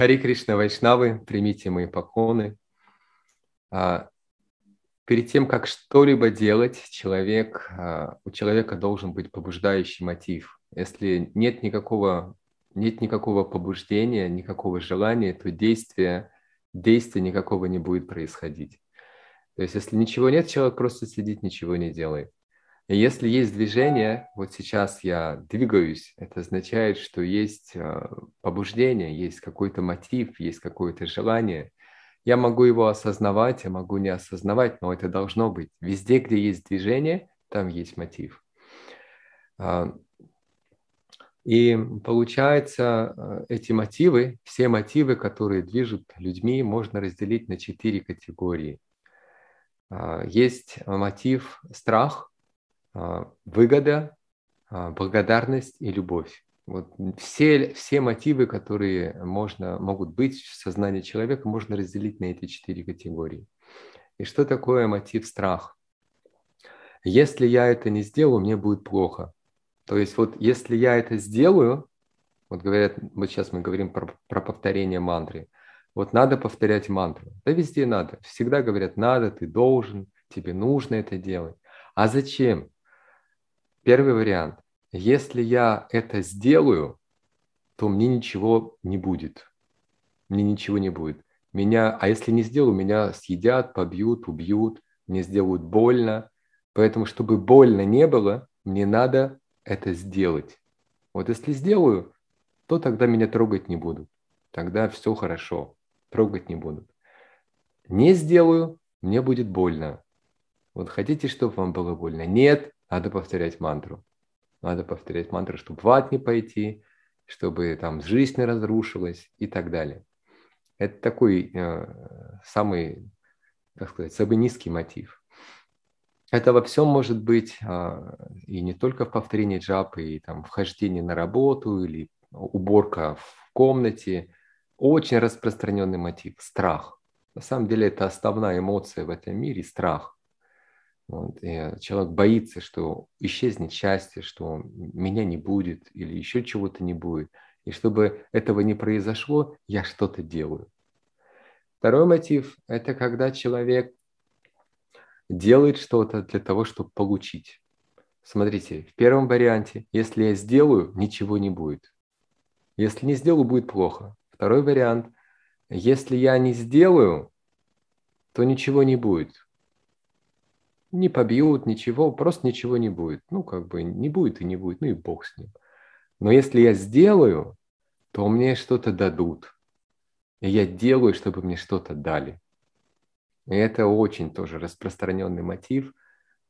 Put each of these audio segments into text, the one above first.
Хари Кришна Вайшнавы, примите мои поклоны. А, перед тем, как что-либо делать, человек, а, у человека должен быть побуждающий мотив. Если нет никакого, нет никакого побуждения, никакого желания, то действия, действия никакого не будет происходить. То есть, если ничего нет, человек просто сидит, ничего не делает. И если есть движение, вот сейчас я двигаюсь, это означает, что есть а, побуждение, есть какой-то мотив, есть какое-то желание. Я могу его осознавать, я могу не осознавать, но это должно быть. Везде, где есть движение, там есть мотив. А, и получается, а, эти мотивы, все мотивы, которые движут людьми, можно разделить на четыре категории. Есть мотив страх, а, выгода, а, благодарность и любовь. Вот все, все мотивы, которые можно, могут быть в сознании человека, можно разделить на эти четыре категории. И что такое мотив страх? Если я это не сделаю, мне будет плохо. То есть вот если я это сделаю, вот говорят, вот сейчас мы говорим про, про повторение мантры, вот надо повторять мантру. Да везде надо. Всегда говорят, надо, ты должен, тебе нужно это делать. А зачем? Первый вариант. Если я это сделаю, то мне ничего не будет. Мне ничего не будет. Меня, а если не сделаю, меня съедят, побьют, убьют, мне сделают больно. Поэтому, чтобы больно не было, мне надо это сделать. Вот если сделаю, то тогда меня трогать не будут. Тогда все хорошо, трогать не будут. Не сделаю, мне будет больно. Вот хотите, чтобы вам было больно? Нет, надо повторять мантру. Надо повторять мантру, чтобы в ад не пойти, чтобы там жизнь не разрушилась и так далее. Это такой э, самый, как сказать, самый низкий мотив. Это во всем может быть э, и не только в повторении джапы, и там вхождении на работу или уборка в комнате. Очень распространенный мотив – страх. На самом деле это основная эмоция в этом мире – страх. Вот, и человек боится, что исчезнет счастье, что меня не будет или еще чего-то не будет. И чтобы этого не произошло, я что-то делаю. Второй мотив – это когда человек делает что-то для того, чтобы получить. Смотрите, в первом варианте, если я сделаю, ничего не будет. Если не сделаю, будет плохо. Второй вариант, если я не сделаю, то ничего не будет не побьют, ничего, просто ничего не будет. Ну, как бы не будет и не будет, ну и бог с ним. Но если я сделаю, то мне что-то дадут. И я делаю, чтобы мне что-то дали. И это очень тоже распространенный мотив.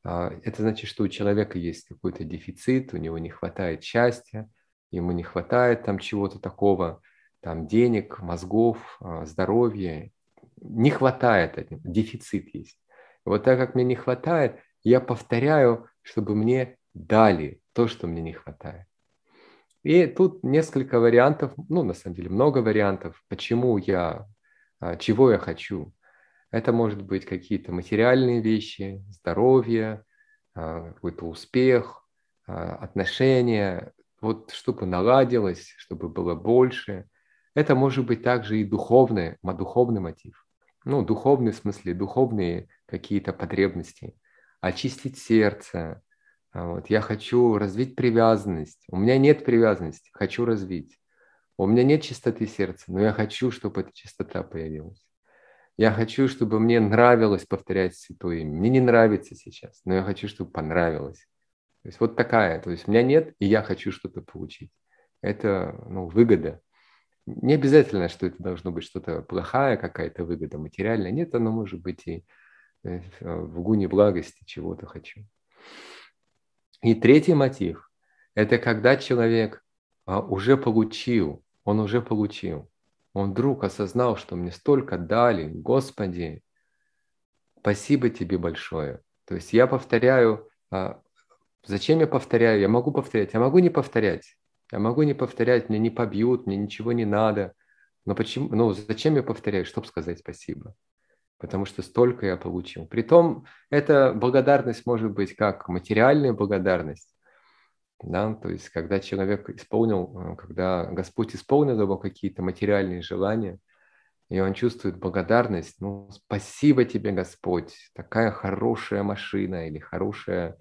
А, это значит, что у человека есть какой-то дефицит, у него не хватает счастья, ему не хватает там чего-то такого, там денег, мозгов, а, здоровья. Не хватает, дефицит есть. Вот так как мне не хватает, я повторяю, чтобы мне дали то, что мне не хватает. И тут несколько вариантов, ну, на самом деле, много вариантов, почему я, а, чего я хочу. Это может быть какие-то материальные вещи, здоровье, а, какой-то успех, а, отношения, вот чтобы наладилось, чтобы было больше. Это может быть также и духовный, духовный мотив. Ну, духовный в смысле, духовные какие-то потребности, очистить сердце. А вот. Я хочу развить привязанность. У меня нет привязанности, хочу развить. У меня нет чистоты сердца, но я хочу, чтобы эта чистота появилась. Я хочу, чтобы мне нравилось повторять Святое Имя. Мне не нравится сейчас, но я хочу, чтобы понравилось. То есть вот такая. То есть у меня нет, и я хочу что-то получить. Это ну, выгода. Не обязательно, что это должно быть что-то плохая какая-то выгода материальная. Нет, оно может быть и Э, в гуне благости чего-то хочу. И третий мотив – это когда человек а, уже получил, он уже получил, он вдруг осознал, что мне столько дали, Господи, спасибо тебе большое. То есть я повторяю, а, зачем я повторяю? Я могу повторять, я могу не повторять. Я могу не повторять, мне не побьют, мне ничего не надо. Но почему? Ну, зачем я повторяю? Чтобы сказать спасибо потому что столько я получил. Притом, эта благодарность может быть как материальная благодарность, Да? То есть, когда человек исполнил, э, когда Господь исполнил его какие-то материальные желания, и он чувствует благодарность, ну, спасибо тебе, Господь, такая хорошая машина или хорошая,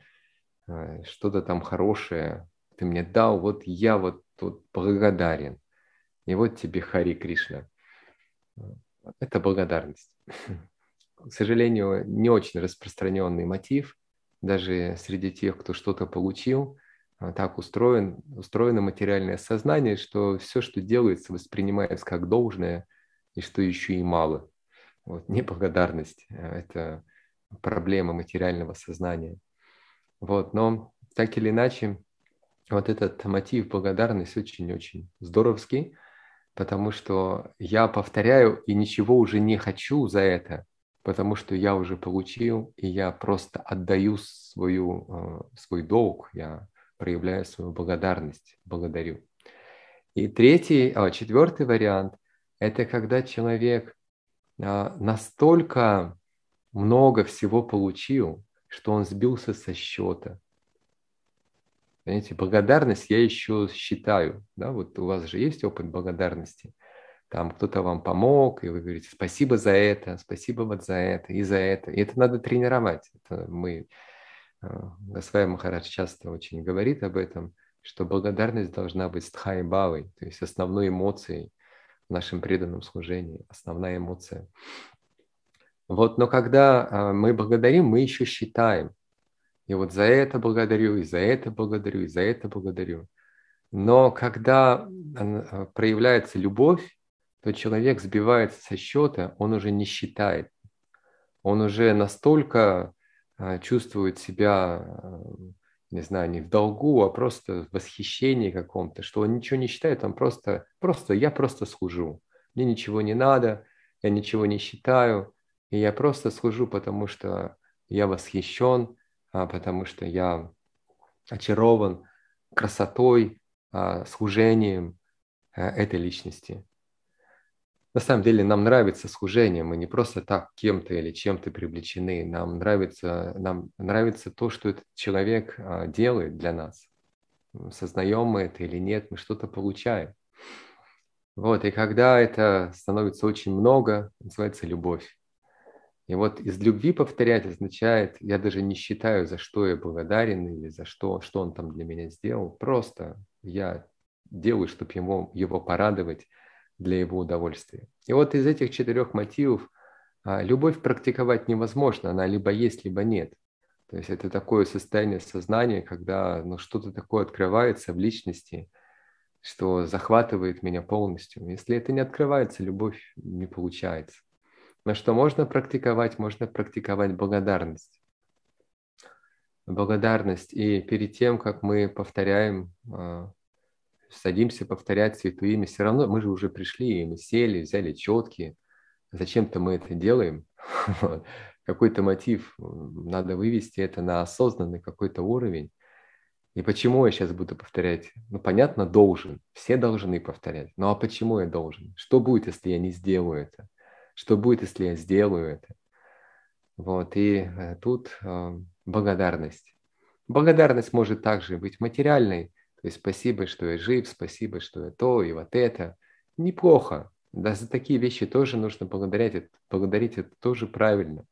э, что-то там хорошее ты мне дал, вот я вот тут благодарен. И вот тебе Хари Кришна. Это благодарность. К сожалению, не очень распространенный мотив, даже среди тех, кто что-то получил, а, так устроен, устроено материальное сознание, что все, что делается, воспринимается как должное, и что еще и мало. Вот, неблагодарность – это проблема материального сознания. Вот, но так или иначе, вот этот мотив благодарность очень-очень здоровский, потому что я повторяю и ничего уже не хочу за это, потому что я уже получил, и я просто отдаю свою, э, свой долг, я проявляю свою благодарность, благодарю. И третий, а, четвертый вариант – это когда человек а, настолько много всего получил, что он сбился со счета. Понимаете, благодарность я еще считаю. Да? Вот у вас же есть опыт благодарности там кто-то вам помог, и вы говорите спасибо за это, спасибо вот за это и за это. И это надо тренировать. Это мы, э, Госвай Махарадж часто очень говорит об этом, что благодарность должна быть стхайбавой, то есть основной эмоцией в нашем преданном служении, основная эмоция. Вот, но когда э, мы благодарим, мы еще считаем. И вот за это благодарю, и за это благодарю, и за это благодарю. Но когда э, проявляется любовь, то человек сбивается со счета, он уже не считает. Он уже настолько а, чувствует себя, а, не знаю, не в долгу, а просто в восхищении каком-то, что он ничего не считает, он просто, просто, я просто служу. Мне ничего не надо, я ничего не считаю, и я просто служу, потому что я восхищен, потому что я очарован красотой, служением этой личности. На самом деле нам нравится служение, мы не просто так кем-то или чем-то привлечены, нам нравится, нам нравится то, что этот человек а, делает для нас. Сознаем мы это или нет, мы что-то получаем. Вот, и когда это становится очень много, называется любовь. И вот из любви повторять означает, я даже не считаю, за что я благодарен или за что, что он там для меня сделал. Просто я делаю, чтобы ему, его порадовать, для его удовольствия. И вот из этих четырех мотивов а, любовь практиковать невозможно, она либо есть, либо нет. То есть это такое состояние сознания, когда ну, что-то такое открывается в личности, что захватывает меня полностью. Если это не открывается, любовь не получается. Но что можно практиковать? Можно практиковать благодарность. Благодарность. И перед тем, как мы повторяем а, садимся повторять святое имя, все равно мы же уже пришли, и мы сели, взяли четки. Зачем-то мы это делаем. Какой-то мотив надо вывести это на осознанный какой-то уровень. И почему я сейчас буду повторять? Ну, понятно, должен. Все должны повторять. Ну, а почему я должен? Что будет, если я не сделаю это? Что будет, если я сделаю это? Вот, и э, тут э, благодарность. Благодарность может также быть материальной, то есть спасибо, что я жив, спасибо, что я то и вот это. Неплохо. Да, за такие вещи тоже нужно благодарить. Благодарить это тоже правильно.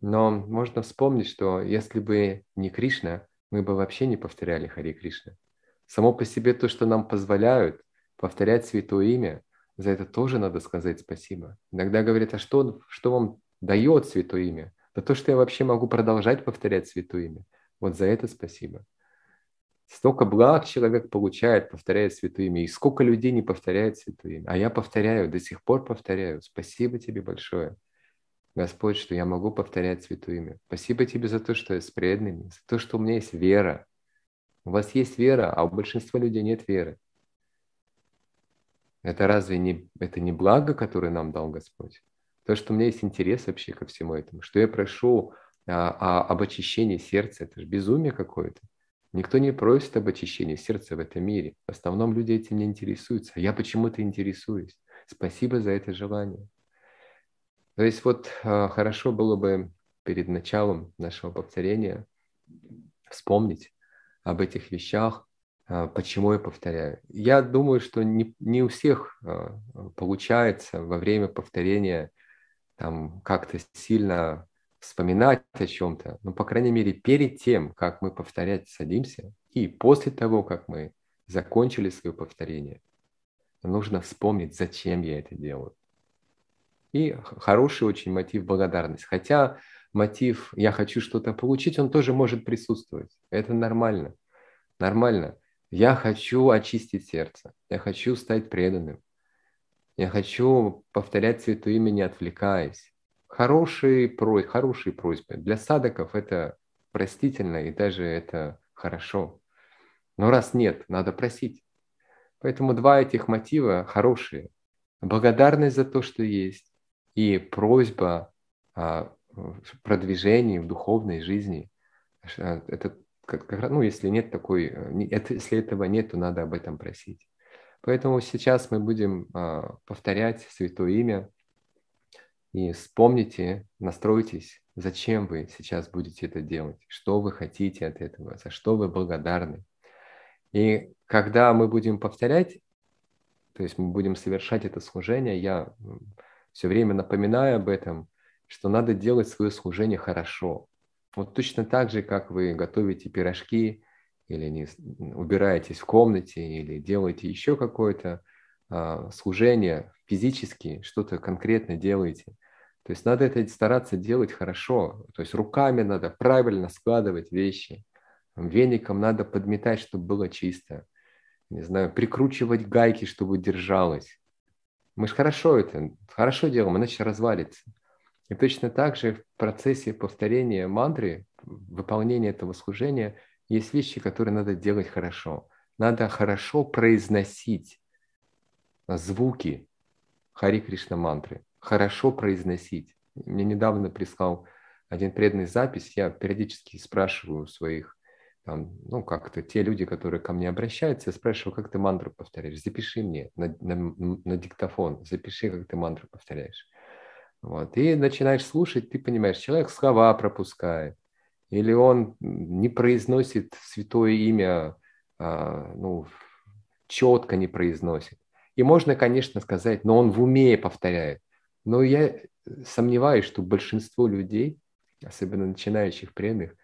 Но можно вспомнить, что если бы не Кришна, мы бы вообще не повторяли Хари Кришна. Само по себе то, что нам позволяют повторять святое имя, за это тоже надо сказать спасибо. Иногда говорят, а что, что вам дает святое имя? Да то, что я вообще могу продолжать повторять святое имя. Вот за это спасибо. Столько благ человек получает, повторяя святое имя. И сколько людей не повторяет святое имя. А я повторяю, до сих пор повторяю. Спасибо тебе большое, Господь, что я могу повторять святое имя. Спасибо тебе за то, что я с преданными, за то, что у меня есть вера. У вас есть вера, а у большинства людей нет веры. Это разве не, это не благо, которое нам дал Господь? То, что у меня есть интерес вообще ко всему этому, что я прошу а, а, об очищении сердца, это же безумие какое-то. Никто не просит об очищении сердца в этом мире. В основном люди этим не интересуются. Я почему-то интересуюсь. Спасибо за это желание. То есть вот а, хорошо было бы перед началом нашего повторения вспомнить об этих вещах, почему я повторяю. Я думаю, что не, не у всех а, получается во время повторения там как-то сильно вспоминать о чем-то, но, по крайней мере, перед тем, как мы повторять садимся, и после того, как мы закончили свое повторение, нужно вспомнить, зачем я это делаю. И хороший очень мотив благодарность. Хотя мотив «я хочу что-то получить», он тоже может присутствовать. Это нормально. Нормально. Я хочу очистить сердце. Я хочу стать преданным. Я хочу повторять Святое Имя, не отвлекаясь. Хорошие, просьбы, хорошие просьбы. Для садоков это простительно и даже это хорошо. Но раз нет, надо просить. Поэтому два этих мотива хорошие. Благодарность за то, что есть, и просьба о продвижении в духовной жизни. Это как, как, ну, если нет такой, это, если этого нет, то надо об этом просить. Поэтому сейчас мы будем а, повторять Святое Имя. И вспомните, настройтесь, зачем вы сейчас будете это делать, что вы хотите от этого, за что вы благодарны. И когда мы будем повторять, то есть мы будем совершать это служение, я все время напоминаю об этом, что надо делать свое служение хорошо. Вот точно так же, как вы готовите пирожки, или не убираетесь в комнате, или делаете еще какое-то а, служение физически, что-то конкретно делаете. То есть надо это стараться делать хорошо. То есть руками надо правильно складывать вещи. Веником надо подметать, чтобы было чисто. Не знаю, прикручивать гайки, чтобы держалось. Мы же хорошо это, хорошо делаем, иначе развалится. И точно так же в процессе повторения мантры, выполнения этого служения – есть вещи, которые надо делать хорошо. Надо хорошо произносить звуки Хари Кришна мантры. Хорошо произносить. Мне недавно прислал один преданный запись. Я периодически спрашиваю своих, там, ну, как-то те люди, которые ко мне обращаются, я спрашиваю, как ты мантру повторяешь. Запиши мне на, на, на диктофон, запиши, как ты мантру повторяешь. Вот. И начинаешь слушать, ты понимаешь, человек слова пропускает, или он не произносит святое имя, а, ну, четко не произносит. И можно, конечно, сказать, но он в уме повторяет. Но я сомневаюсь, что большинство людей, особенно начинающих преданных,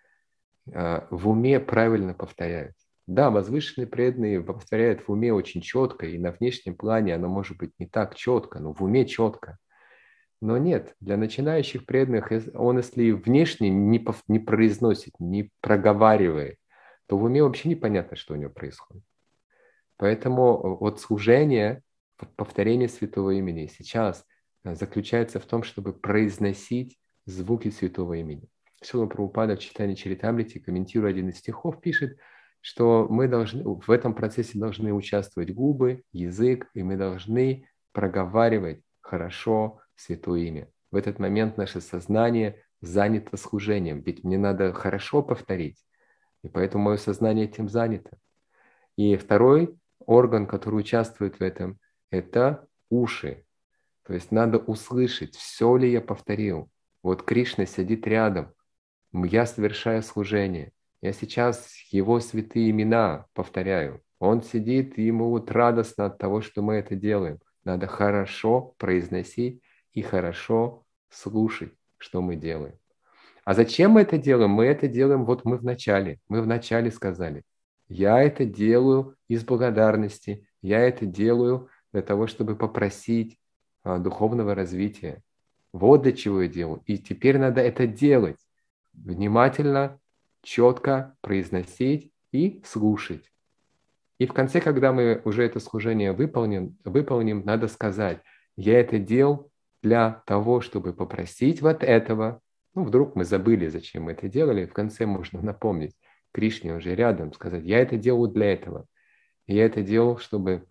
а, в уме правильно повторяют. Да, возвышенные преданные повторяют в уме очень четко, и на внешнем плане оно может быть не так четко, но в уме четко. Но нет, для начинающих преданных он, если внешне не, не произносит, не проговаривает, то в уме вообще непонятно, что у него происходит. Поэтому вот служение, повторение святого имени сейчас э, заключается в том, чтобы произносить звуки святого имени. Сила Прабхупада в читании Чаритамрити, комментируя один из стихов, пишет, что мы должны, в этом процессе должны участвовать губы, язык, и мы должны проговаривать хорошо Святое Имя. В этот момент наше сознание занято служением, ведь мне надо хорошо повторить, и поэтому мое сознание этим занято. И второй орган, который участвует в этом, это уши. То есть надо услышать, все ли я повторил. Вот Кришна сидит рядом, я совершаю служение. Я сейчас его святые имена повторяю. Он сидит, и ему вот радостно от того, что мы это делаем. Надо хорошо произносить и хорошо слушать, что мы делаем. А зачем мы это делаем? Мы это делаем, вот мы в начале, мы в начале сказали, я это делаю из благодарности, я это делаю для того, чтобы попросить а, духовного развития. Вот для чего я делаю. И теперь надо это делать. Внимательно, четко произносить и слушать. И в конце, когда мы уже это служение выполним, выполним надо сказать, я это делал для того, чтобы попросить вот этого. Ну, вдруг мы забыли, зачем мы это делали, в конце можно напомнить Кришне уже рядом, сказать, я это делаю для этого. Я это делал, чтобы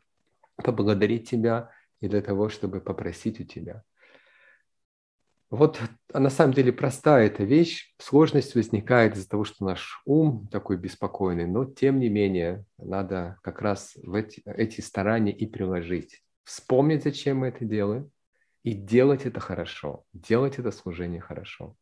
поблагодарить тебя и для того, чтобы попросить у тебя. Вот а на самом деле простая эта вещь. Сложность возникает из-за того, что наш ум такой беспокойный, но тем не менее надо как раз в эти, эти старания и приложить. Вспомнить, зачем мы это делаем, и делать это хорошо, делать это служение хорошо.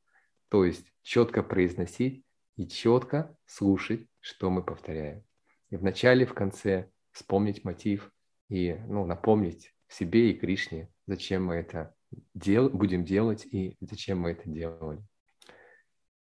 То есть четко произносить и четко слушать, что мы повторяем. и в начале, в конце вспомнить мотив и ну, напомнить себе и Кришне, зачем мы это дел, будем делать и зачем мы это делали.